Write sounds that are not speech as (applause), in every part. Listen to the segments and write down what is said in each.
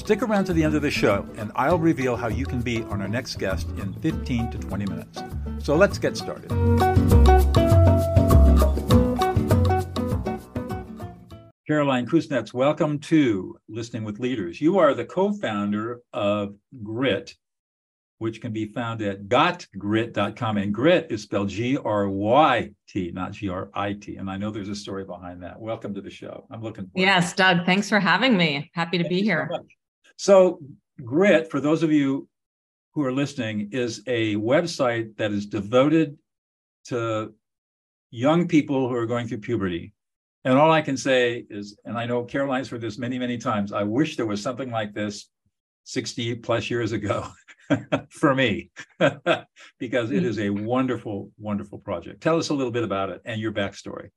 Stick around to the end of the show, and I'll reveal how you can be on our next guest in 15 to 20 minutes. So let's get started. Caroline Kusnetz, welcome to Listening with Leaders. You are the co founder of Gryt, which can be found at gotgryt.com. And Gryt is spelled G R Y T, not G R I T. And I know there's a story behind that. Welcome to the show. I'm looking forward. Yes, Doug, thanks for having me. Happy to Thank be here. So, so, Gryt, for those of you who are listening, is a website that is devoted to young people who are going through puberty. And all I can say is, and I know Caroline's heard this many, many times, I wish there was something like this 60 plus years ago. (laughs) for me (laughs) because it is a wonderful, wonderful project. Tell us a little bit about it and your backstory.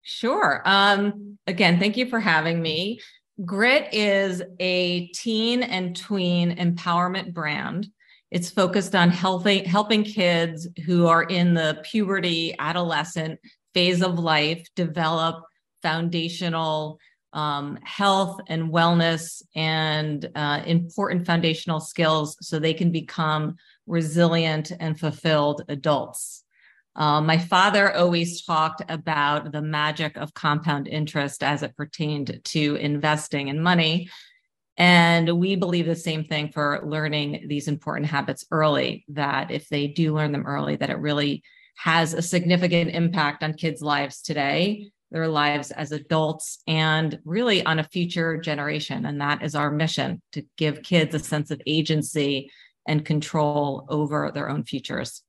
Sure. Um, again, thank you for having me. GRYT is a teen and tween empowerment brand. It's focused on helping helping kids who are in the puberty, adolescent phase of life develop foundational um, health and wellness and uh, important foundational skills so they can become resilient and fulfilled adults. Uh, my father always talked about the magic of compound interest as it pertained to investing in money. And we believe the same thing for learning these important habits early, that if they do learn them early, that it really has a significant impact on kids' lives today their lives as adults and really on a future generation. And that is our mission to give kids a sense of agency and control over their own futures.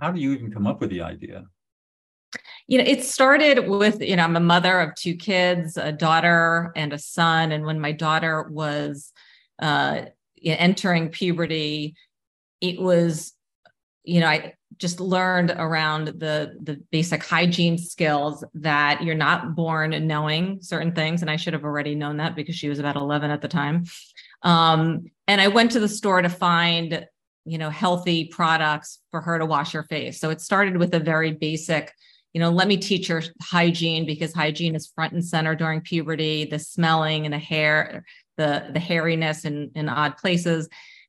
How do you even come up with the idea? You know, it started with, you know, I'm a mother of two kids, a daughter and a son. And when my daughter was uh, entering puberty, it was, you know, I just learned around the the basic hygiene skills that you're not born knowing certain things and i should have already known that because she was about 11 at the time um, and i went to the store to find you know healthy products for her to wash her face. So it started with a very basic you know let me teach her hygiene because hygiene is front and center during puberty the smelling and the hair the the hairiness in, in odd places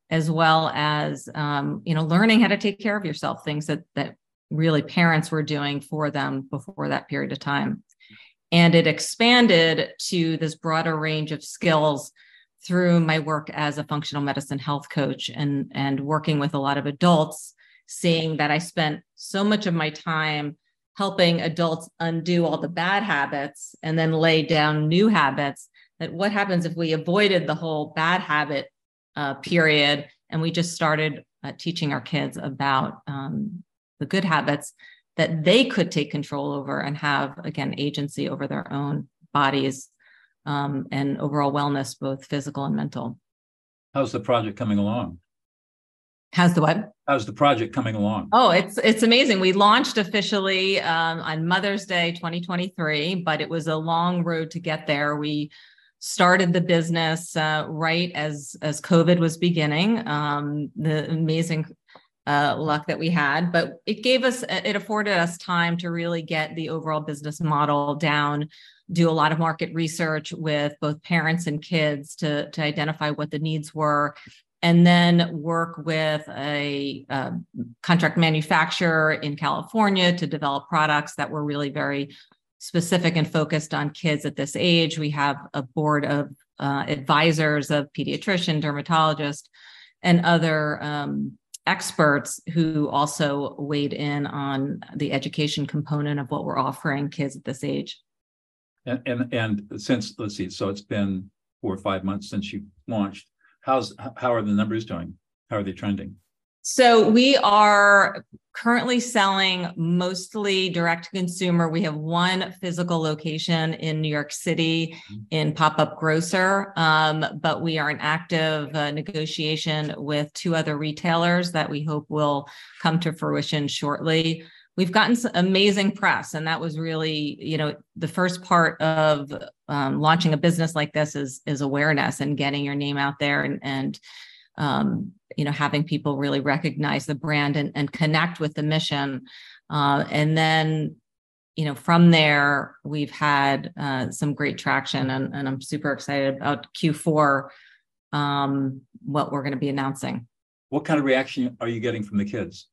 as well as um, you know learning how to take care of yourself things that that really parents were doing for them before that period of time. And it expanded to this broader range of skills through my work as a functional medicine health coach and and working with a lot of adults seeing that i spent so much of my time helping adults undo all the bad habits and then lay down new habits that what happens if we avoided the whole bad habit uh, period. And we just started uh, teaching our kids about um, the good habits that they could take control over and have, again, agency over their own bodies um, and overall wellness, both physical and mental. How's the project coming along? How's the what? How's the project coming along? Oh, it's it's amazing. We launched officially um, on Mother's Day 2023, but it was a long road to get there. We started the business uh, right as as COVID was beginning. Um, the amazing uh, luck that we had, but it gave us it afforded us time to really get the overall business model down. Do a lot of market research with both parents and kids to to identify what the needs were, and then work with a, a contract manufacturer in California to develop products that were really very specific and focused on kids at this age. We have a board of uh, advisors of pediatrician, dermatologist, and other um, experts who also weighed in on the education component of what we're offering kids at this age. And and, and since let's see, so it's been four or five months since you launched. How's how are the numbers doing? How are they trending? So we are currently selling mostly direct to consumer. We have one physical location in New York City mm-hmm. in pop up grocer, um, but we are in active uh, negotiation with two other retailers that we hope will come to fruition shortly. We've gotten some amazing press, and that was really, you know, the first part of um, launching a business like this is is awareness and getting your name out there and and um, you know having people really recognize the brand and, and connect with the mission. Uh, and then you know from there we've had uh, some great traction and, and i'm super excited about q4 um, what we're going to be announcing. What kind of reaction are you getting from the kids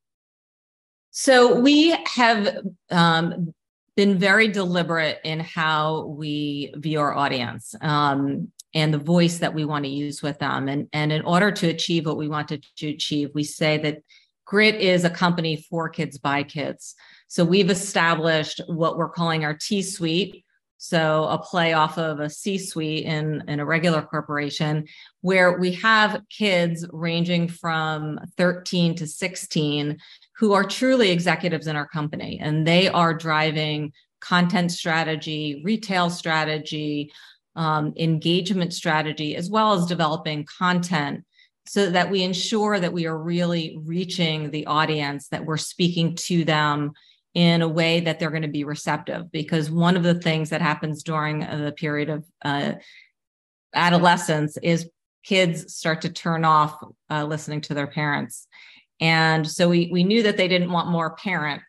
so we have um, been very deliberate in how we view our audience. Um, and the voice that we want to use with them. And, and in order to achieve what we wanted to achieve, we say that Gryt is a company for kids by kids. So we've established what we're calling our T suite. So a play off of a C suite in, in a regular corporation, where we have kids ranging from 13 to 16 who are truly executives in our company. And they are driving content strategy, retail strategy, um, engagement strategy, as well as developing content so that we ensure that we are really reaching the audience, that we're speaking to them in a way that they're going to be receptive. Because one of the things that happens during the period of uh, adolescence is kids start to turn off uh, listening to their parents. And so we, we knew that they didn't want more parent.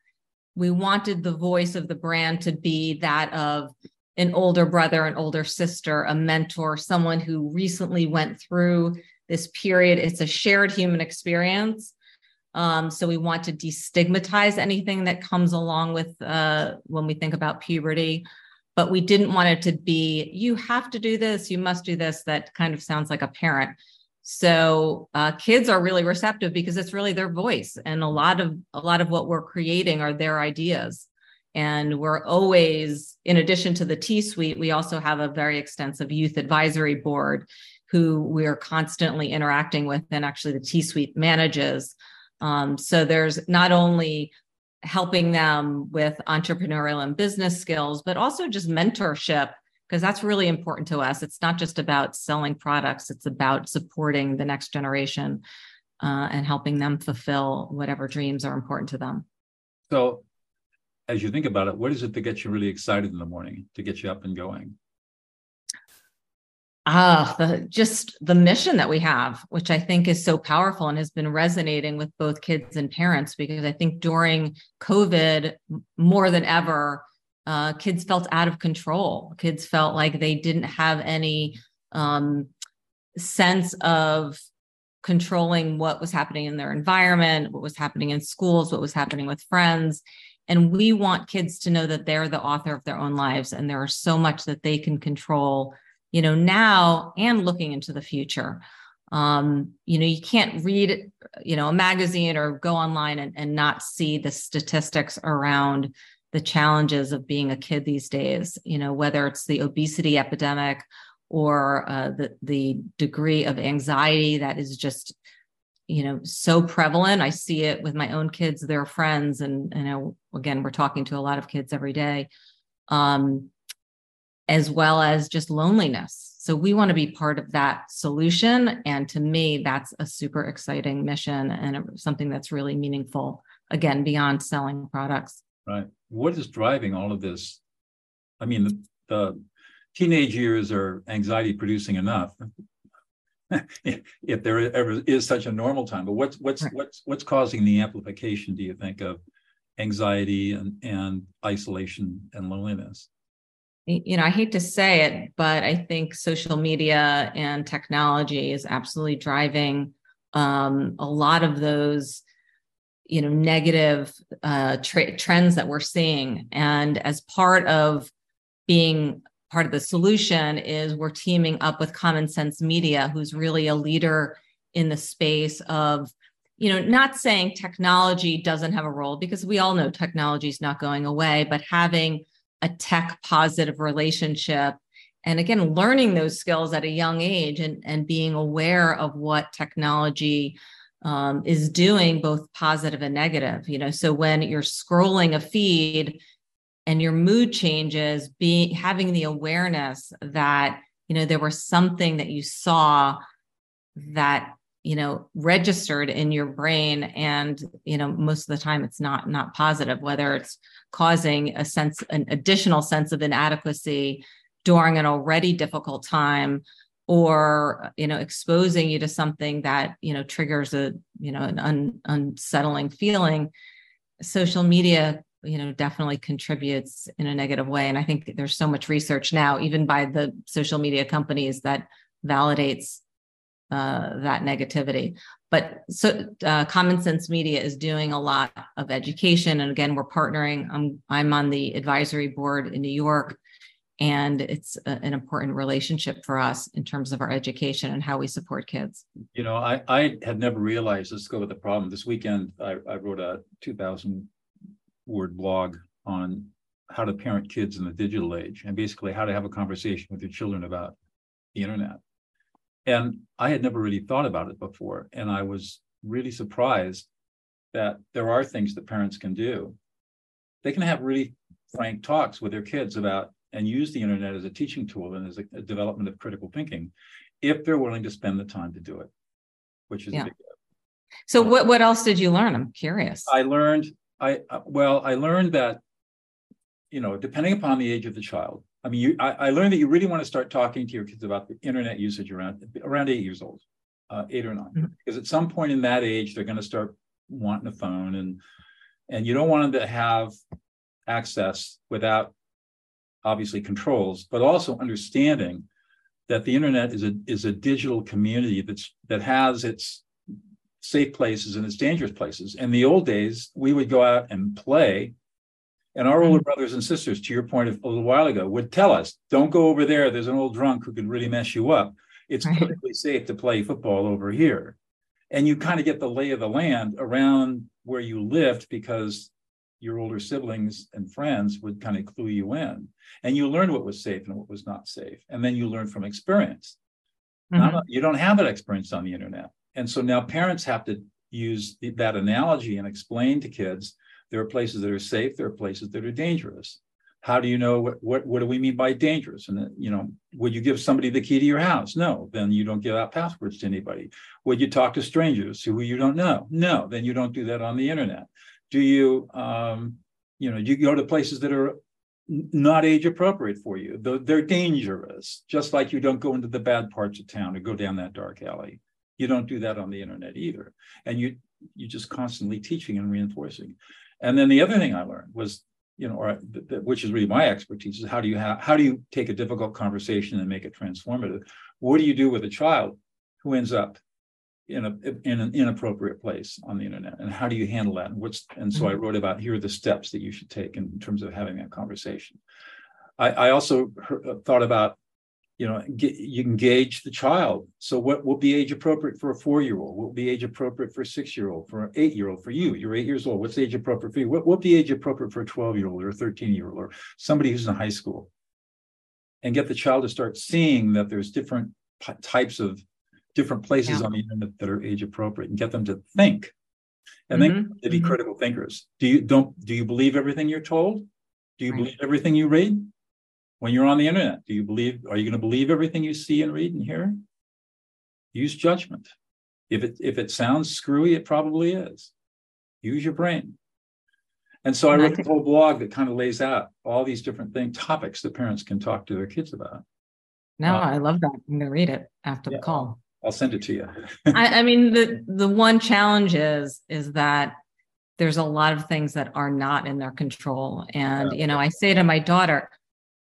We wanted the voice of the brand to be that of an older brother, an older sister, a mentor, someone who recently went through this period. It's a shared human experience. Um, so we want to destigmatize anything that comes along with uh, when we think about puberty. But we didn't want it to be, you have to do this, you must do this. That kind of sounds like a parent. So uh, kids are really receptive because it's really their voice, and a lot of a lot of what we're creating are their ideas. And we're always, in addition to the T suite, we also have a very extensive youth advisory board who we're constantly interacting with, and actually the T suite manages. Um, so there's not only helping them with entrepreneurial and business skills, but also just mentorship, because that's really important to us. It's not just about selling products, it's about supporting the next generation uh, and helping them fulfill whatever dreams are important to them. So as you think about it, what is it that gets you really excited in the morning to get you up and going? Ah, the, just the mission that we have, which I think is so powerful and has been resonating with both kids and parents, because I think during COVID, more than ever, uh, kids felt out of control. Kids felt like they didn't have any um, sense of controlling what was happening in their environment, what was happening in schools, what was happening with friends. And we want kids to know that they're the author of their own lives and there is so much that they can control, you know, now and looking into the future. Um, you know, you can't read, you know, a magazine or go online and, and not see the statistics around the challenges of being a kid these days, you know, whether it's the obesity epidemic or uh, the, the degree of anxiety that is just you know so prevalent. I see it with my own kids their friends and you know again we're talking to a lot of kids every day um, as well as just loneliness. So we want to be part of that solution and to me that's a super exciting mission and something that's really meaningful again beyond selling products right what is driving all of this i mean the, the teenage years are anxiety producing enough (laughs) if there ever is such a normal time. But what's what's right. what's what's causing the amplification? Do you think of anxiety and and isolation and loneliness? You know, I hate to say it, but I think social media and technology is absolutely driving um, a lot of those you know negative uh, tra- trends that we're seeing. And as part of being part of the solution is we're teaming up with Common Sense Media, who's really a leader in the space of, you know, not saying technology doesn't have a role because we all know technology is not going away, but having a tech positive relationship and again learning those skills at a young age and, and being aware of what technology um, is doing both positive and negative. You know, so when you're scrolling a feed and your mood changes, being having the awareness that you know there was something that you saw that you know registered in your brain and you know most of the time it's not not positive whether it's causing a sense an additional sense of inadequacy during an already difficult time or you know exposing you to something that you know triggers a you know an un, unsettling feeling social media you know definitely contributes in a negative way. And i think there's so much research now even by the social media companies that validates uh, that negativity. But so uh, common sense media is doing a lot of education. And again we're partnering. I'm i'm on the advisory board in new york and it's a, an important relationship for us in terms of our education and how we support kids. You know i i had never realized let's go with the problem. This weekend i, I wrote a 2000 word blog on how to parent kids in the digital age and basically how to have a conversation with your children about the internet. And i had never really thought about it before and i was really surprised that there are things that parents can do. They can have really frank talks with their kids about and use the internet as a teaching tool and as a, a development of critical thinking if they're willing to spend the time to do it, which is yeah. So what what else did you learn? I'm curious. I learned I uh, well I learned that you know depending upon the age of the child. I mean, you, I, I, learned that you really want to start talking to your kids about the internet usage around around eight years old, uh, eight or 9 mm-hmm. because at some point in that age they're going to start wanting a phone and and you don't want them to have access without obviously controls, but also understanding that the internet is a is a digital community that's that has its safe places and its dangerous places. In the old days, we would go out and play, and our older mm-hmm. brothers and sisters, to your point a little while ago, would tell us, "Don't go over there. There's an old drunk who could really mess you up. It's perfectly safe to play football over here." And you kind of get the lay of the land around where you lived because your older siblings and friends would kind of clue you in. And you learn what was safe and what was not safe and then you learn from experience. Mm-hmm. you don't have that experience on the internet. And so now parents have to use the, that analogy and explain to kids there are places that are safe there are places that are dangerous. How do you know what, what, what do we mean by dangerous? And you know would you give somebody the key to your house? No. Then you don't give out passwords to anybody. Would you talk to strangers who you don't know? No. Then you don't do that on the internet do you um, you know you go to places that are not age appropriate for you. They're dangerous just like you don't go into the bad parts of town or go down that dark alley. You don't do that on the internet either. And you you just constantly teaching and reinforcing. And then the other thing i learned was you know or which is really my expertise is how do you how do you take a difficult conversation and make it transformative? What do you do with a child who ends up in a in an inappropriate place on the internet and how do you handle that? And what's and so i mm-hmm. wrote about here are the steps that you should take in terms of having that conversation. I, I also heard, uh, thought about you know get, you can gauge the child. So what will be age appropriate for a four year old what will be age appropriate for a six year old for an eight year old for you? You're eight years old. What's age appropriate for you? What will be age appropriate for a 12 year old or a 13 year old or somebody who's in high school? And get the child to start seeing that there's different types of different places yeah. on the internet that are age appropriate and get them to think. And mm-hmm. then to be mm-hmm. critical thinkers. Do you don't do you believe everything you're told? Do you right. believe everything you read? When you're on the internet do you believe are you going to believe everything you see and read and hear? Use judgment. If it if it sounds screwy it probably is. Use your brain. And so i wrote a whole blog that kind of lays out all these different thing topics that parents can talk to their kids about. No uh, i love that. I'm going to read it after yeah. the call I'll send it to you. I, I mean, the the one challenge is is that there's a lot of things that are not in their control. And, yeah. you know, I say to my daughter,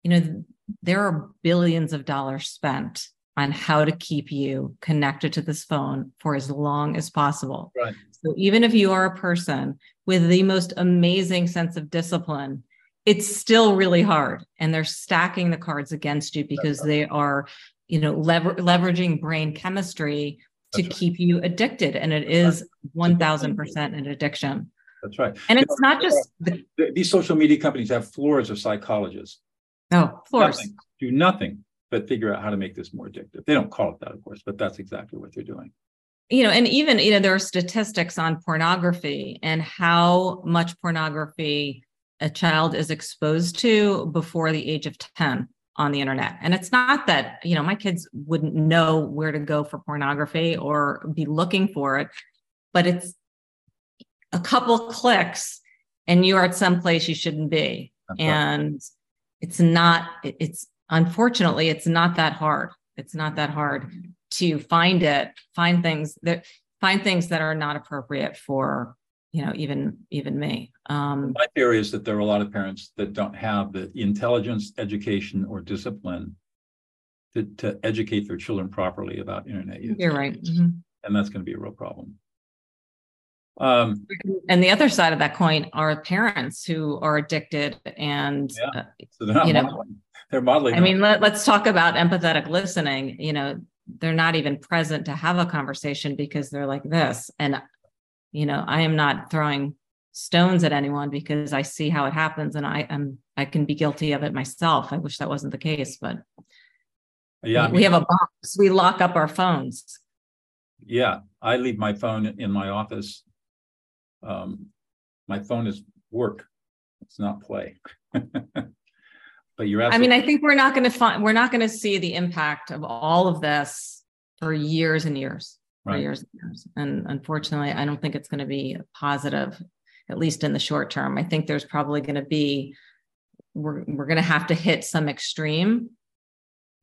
you know, there are billions of dollars spent on how to keep you connected to this phone for as long as possible. Right. So even if you are a person with the most amazing sense of discipline, it's still really hard. And they're stacking the cards against you because right. they are you know lever- leveraging brain chemistry to right. keep you addicted and it is 1000% an addiction. That's right. And it's you know, not just the, these social media companies have floors of psychologists. Oh floors nothing, do nothing but figure out how to make this more addictive. They don't call it that of course but that's exactly what they're doing. You know, and even, you know, there are statistics on pornography and how much pornography a child is exposed to before the age of 10 on the internet. And it's not that, you know, my kids wouldn't know where to go for pornography or be looking for it, but it's a couple clicks and you are at some place you shouldn't be. That's and right. it's not, it's unfortunately, it's not that hard. It's not that hard to find it, find things that find things that are not appropriate for you know even even me um, my theory is that there are a lot of parents that don't have the intelligence education or discipline to, to educate their children properly about internet use you're right mm-hmm. and that's going to be a real problem um, and the other side of that coin are parents who are addicted and yeah. Uh, so they're you modeling. know they're modeling i mean let, let's talk about empathetic listening you know they're not even present to have a conversation because they're like this and you know i am not throwing stones at anyone because i see how it happens and i am i can be guilty of it myself. I wish that wasn't the case but yeah we, we have a box. We lock up our phones. Yeah i leave my phone in my office. Um my phone is work. It's not play. (laughs) But you're asking i mean i think we're not going to find we're not going to see the impact of all of this for years and years for right. years and years and unfortunately i don't think it's going to be positive at least in the short term i think there's probably going to be we're, we're going to have to hit some extreme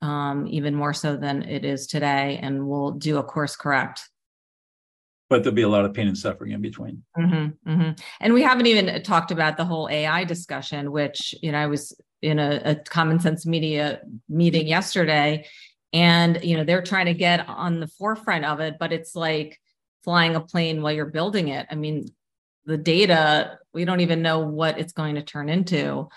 um, even more so than it is today and we'll do a course correct but there'll be a lot of pain and suffering in between. Mm-hmm, mm-hmm. And we haven't even talked about the whole AI discussion, which you know I was in a, a common sense media meeting yesterday and you know they're trying to get on the forefront of it but it's like flying a plane while you're building it. I mean the data we don't even know what it's going to turn into.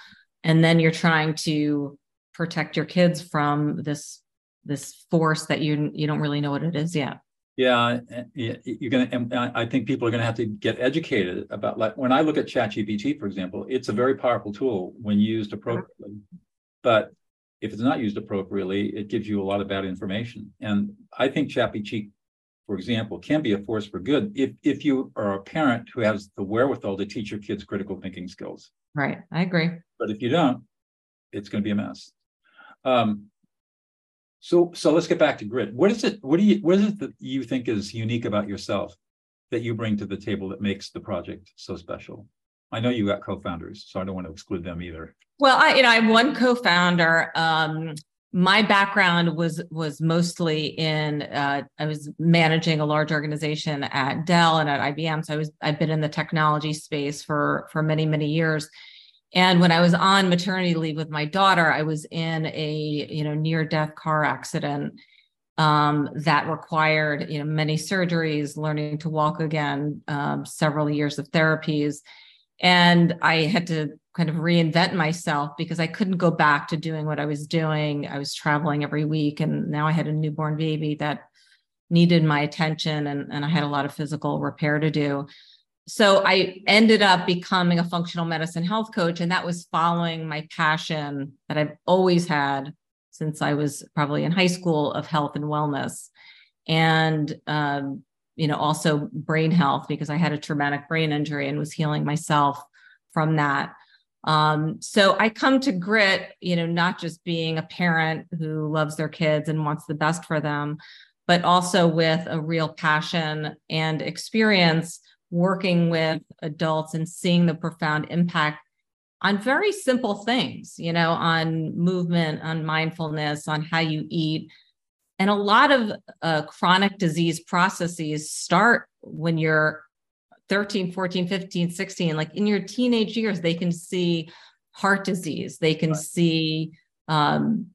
And then you're trying to protect your kids from this this force that you you don't really know what it is yet. Yeah uh, you're gonna uh, i think people are gonna have to get educated about like when i look at chatgpt for example it's a very powerful tool when used appropriately. But if it's not used appropriately it gives you a lot of bad information and i think ChatGPT, for example can be a force for good if if you are a parent who has the wherewithal to teach your kids critical thinking skills right i agree but if you don't it's going to be a mess um, so so let's get back to Gryt. What is it? What do you what is it that you think is unique about yourself that you bring to the table that makes the project so special? I know you got co-founders, so I don't want to exclude them either. Well, I you know I'm one co-founder. Um, my background was was mostly in uh, I was managing a large organization at Dell and at IBM. So I was I've been in the technology space for for many many years. And when I was on maternity leave with my daughter, I was in a you know near death car accident um, that required you know many surgeries, learning to walk again, um, several years of therapies, and I had to kind of reinvent myself because I couldn't go back to doing what I was doing. I was traveling every week, and now I had a newborn baby that needed my attention, and, and I had a lot of physical repair to do so I ended up becoming a functional medicine health coach, and that was following my passion that I've always had since I was probably in high school of health and wellness, and um, you know also brain health because I had a traumatic brain injury and was healing myself from that. Um, so I come to Gryt, you know, not just being a parent who loves their kids and wants the best for them, but also with a real passion and experience working with adults and seeing the profound impact on very simple things, you know, on movement, on mindfulness, on how you eat. And a lot of uh, chronic disease processes start when you're 13, 14, 15, 16. Like in your teenage years, they can see heart disease, they can right. see, um,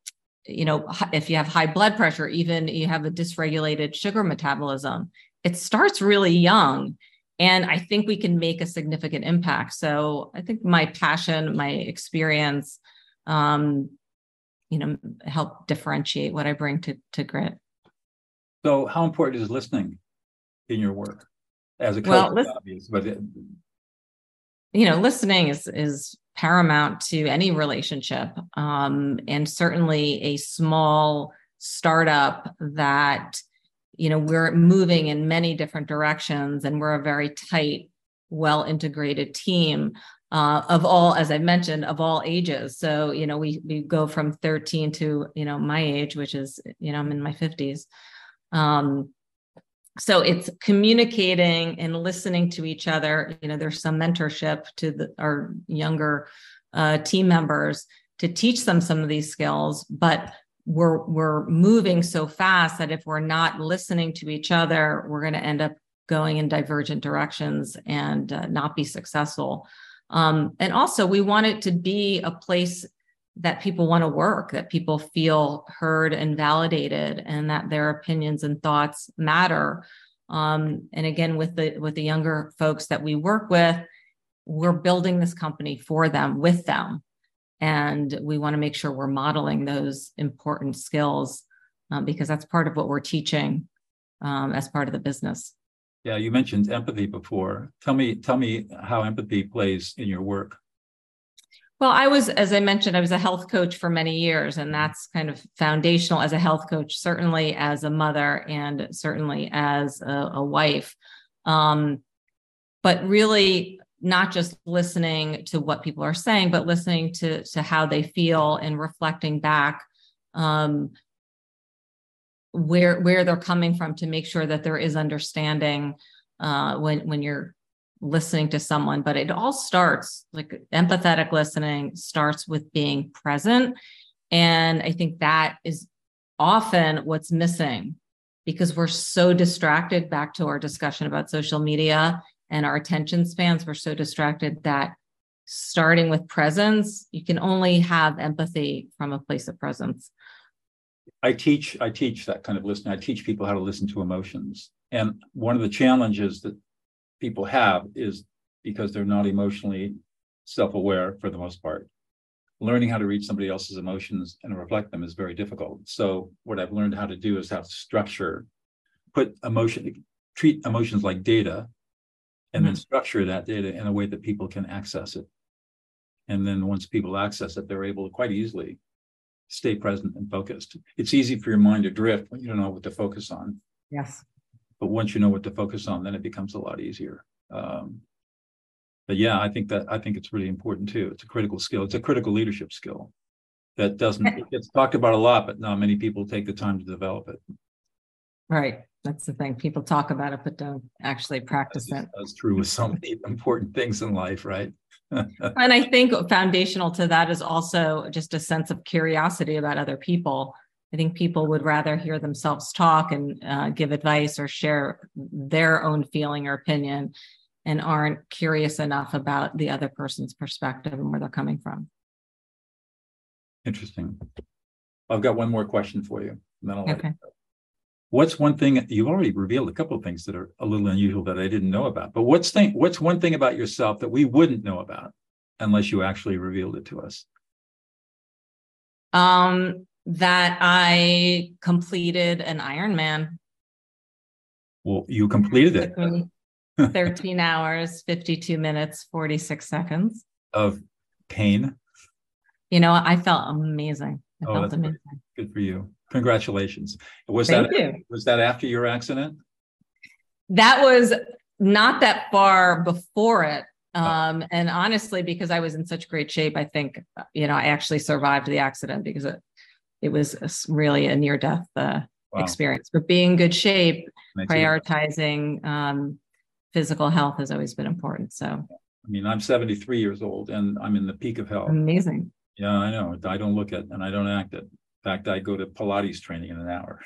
you know, if you have high blood pressure, even you have a dysregulated sugar metabolism. It starts really young and i think we can make a significant impact so i think my passion my experience um you know help differentiate what i bring to to Gryt. So how important is listening in your work? As a coach well, listen, obvious, but it, you know listening is is paramount to any relationship um and certainly a small startup that you know we're moving in many different directions and we're a very tight well integrated team uh, of all as i mentioned of all ages. So you know we we go from 13 to you know my age which is you know i'm in my 50s um, so it's communicating and listening to each other. You know there's some mentorship to the, our younger uh, team members to teach them some of these skills but we're we're moving so fast that if we're not listening to each other we're going to end up going in divergent directions and uh, not be successful um, and also we want it to be a place that people want to work that people feel heard and validated and that their opinions and thoughts matter um, and again with the with the younger folks that we work with we're building this company for them with them and we want to make sure we're modeling those important skills um, because that's part of what we're teaching um, as part of the business. Yeah, you mentioned empathy before. Tell me, tell me how empathy plays in your work. Well, I was, as I mentioned, I was a health coach for many years, and that's kind of foundational as a health coach, certainly as a mother and certainly as a, a wife. Um, but really, not just listening to what people are saying, but listening to, to how they feel and reflecting back um, where where they're coming from to make sure that there is understanding uh, when when you're listening to someone. But it all starts like empathetic listening starts with being present, and I think that is often what's missing because we're so distracted. Back to our discussion about social media and our attention spans we're so distracted that starting with presence, you can only have empathy from a place of presence. I teach I teach that kind of listening. I teach people how to listen to emotions. And one of the challenges that people have is because they're not emotionally self-aware for the most part. Learning how to read somebody else's emotions and reflect them is very difficult. So what I've learned how to do is how to structure, put emotion, treat emotions like data and mm-hmm. then structure that data in a way that people can access it. And then once people access it, they're able to quite easily stay present and focused. It's easy for your mind to drift when you don't know what to focus on. Yes. But once you know what to focus on, then it becomes a lot easier. Um, but yeah, I think that I think it's really important too. It's a critical skill. It's a critical leadership skill that doesn't (laughs) it gets talked about a lot, but not many people take the time to develop it. Right. That's the thing. People talk about it, but don't actually practice that's, it. That's true with so many important things in life, right? (laughs) and I think foundational to that is also just a sense of curiosity about other people. I think people would rather hear themselves talk and uh, give advice or share their own feeling or opinion and aren't curious enough about the other person's perspective and where they're coming from. Interesting. I've got one more question for you. okay. What's one thing you've already revealed a couple of things that are a little unusual that I didn't know about, but what's thing what's one thing about yourself that we wouldn't know about unless you actually revealed it to us? Um, that I completed an Ironman. Well, you completed it. (laughs) 13 hours, 52 minutes, 46 seconds of pain. You know, I felt amazing. I oh, felt amazing. Good for you. Congratulations. Was Thank that you. was that after your accident? That was not that far before it. Oh. Um, and honestly, because I was in such great shape, I think you know I actually survived the accident because it it was really a near death uh, wow. experience. But being in good shape, prioritizing um, physical health has always been important. So, I mean, I'm 73 years old and I'm in the peak of health. Amazing. Yeah, I know. I don't look it and I don't act it fact, I go to Pilates training in an hour.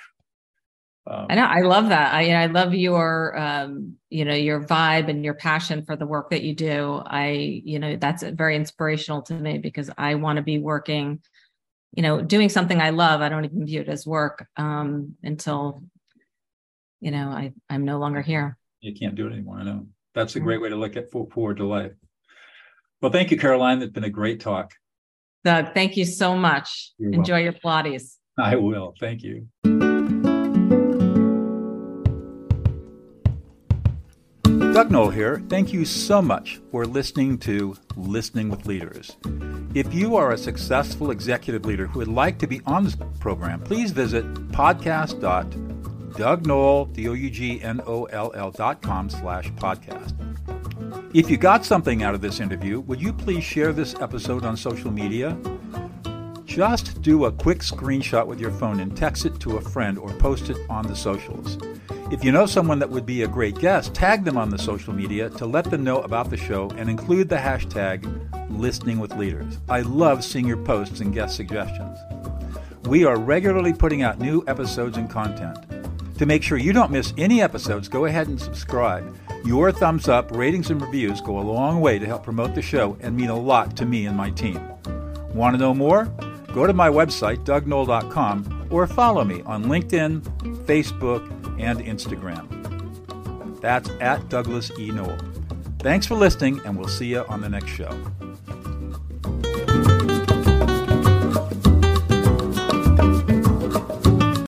Um, I know. I love that. I I love your um, you know your vibe and your passion for the work that you do. I you know that's very inspirational to me because I want to be working, you know, doing something I love. I don't even view it as work um, until you know I I'm no longer here. You can't do it anymore. I know. That's a great way to look at forward to life. Well, thank you, Caroline. It's been a great talk. Doug, thank you so much. You're Enjoy welcome. your Pilates. I will. Thank you. Doug Noll here. Thank you so much for listening to Listening with Leaders. If you are a successful executive leader who would like to be on this program, please visit podcast.com Doug Noll, D-O-U-G-N-O-L-L dot com slash podcast. If you got something out of this interview, would you please share this episode on social media? Just do a quick screenshot with your phone and text it to a friend or post it on the socials. If you know someone that would be a great guest, tag them on the social media to let them know about the show and include the hashtag listening with leaders. I love seeing your posts and guest suggestions. We are regularly putting out new episodes and content. To make sure you don't miss any episodes, go ahead and subscribe. Your thumbs up, ratings, and reviews go a long way to help promote the show and mean a lot to me and my team. Want to know more? Go to my website, dougnoll.com, or follow me on LinkedIn, Facebook, and Instagram. That's at Douglas E. Noll. Thanks for listening, and we'll see you on the next show.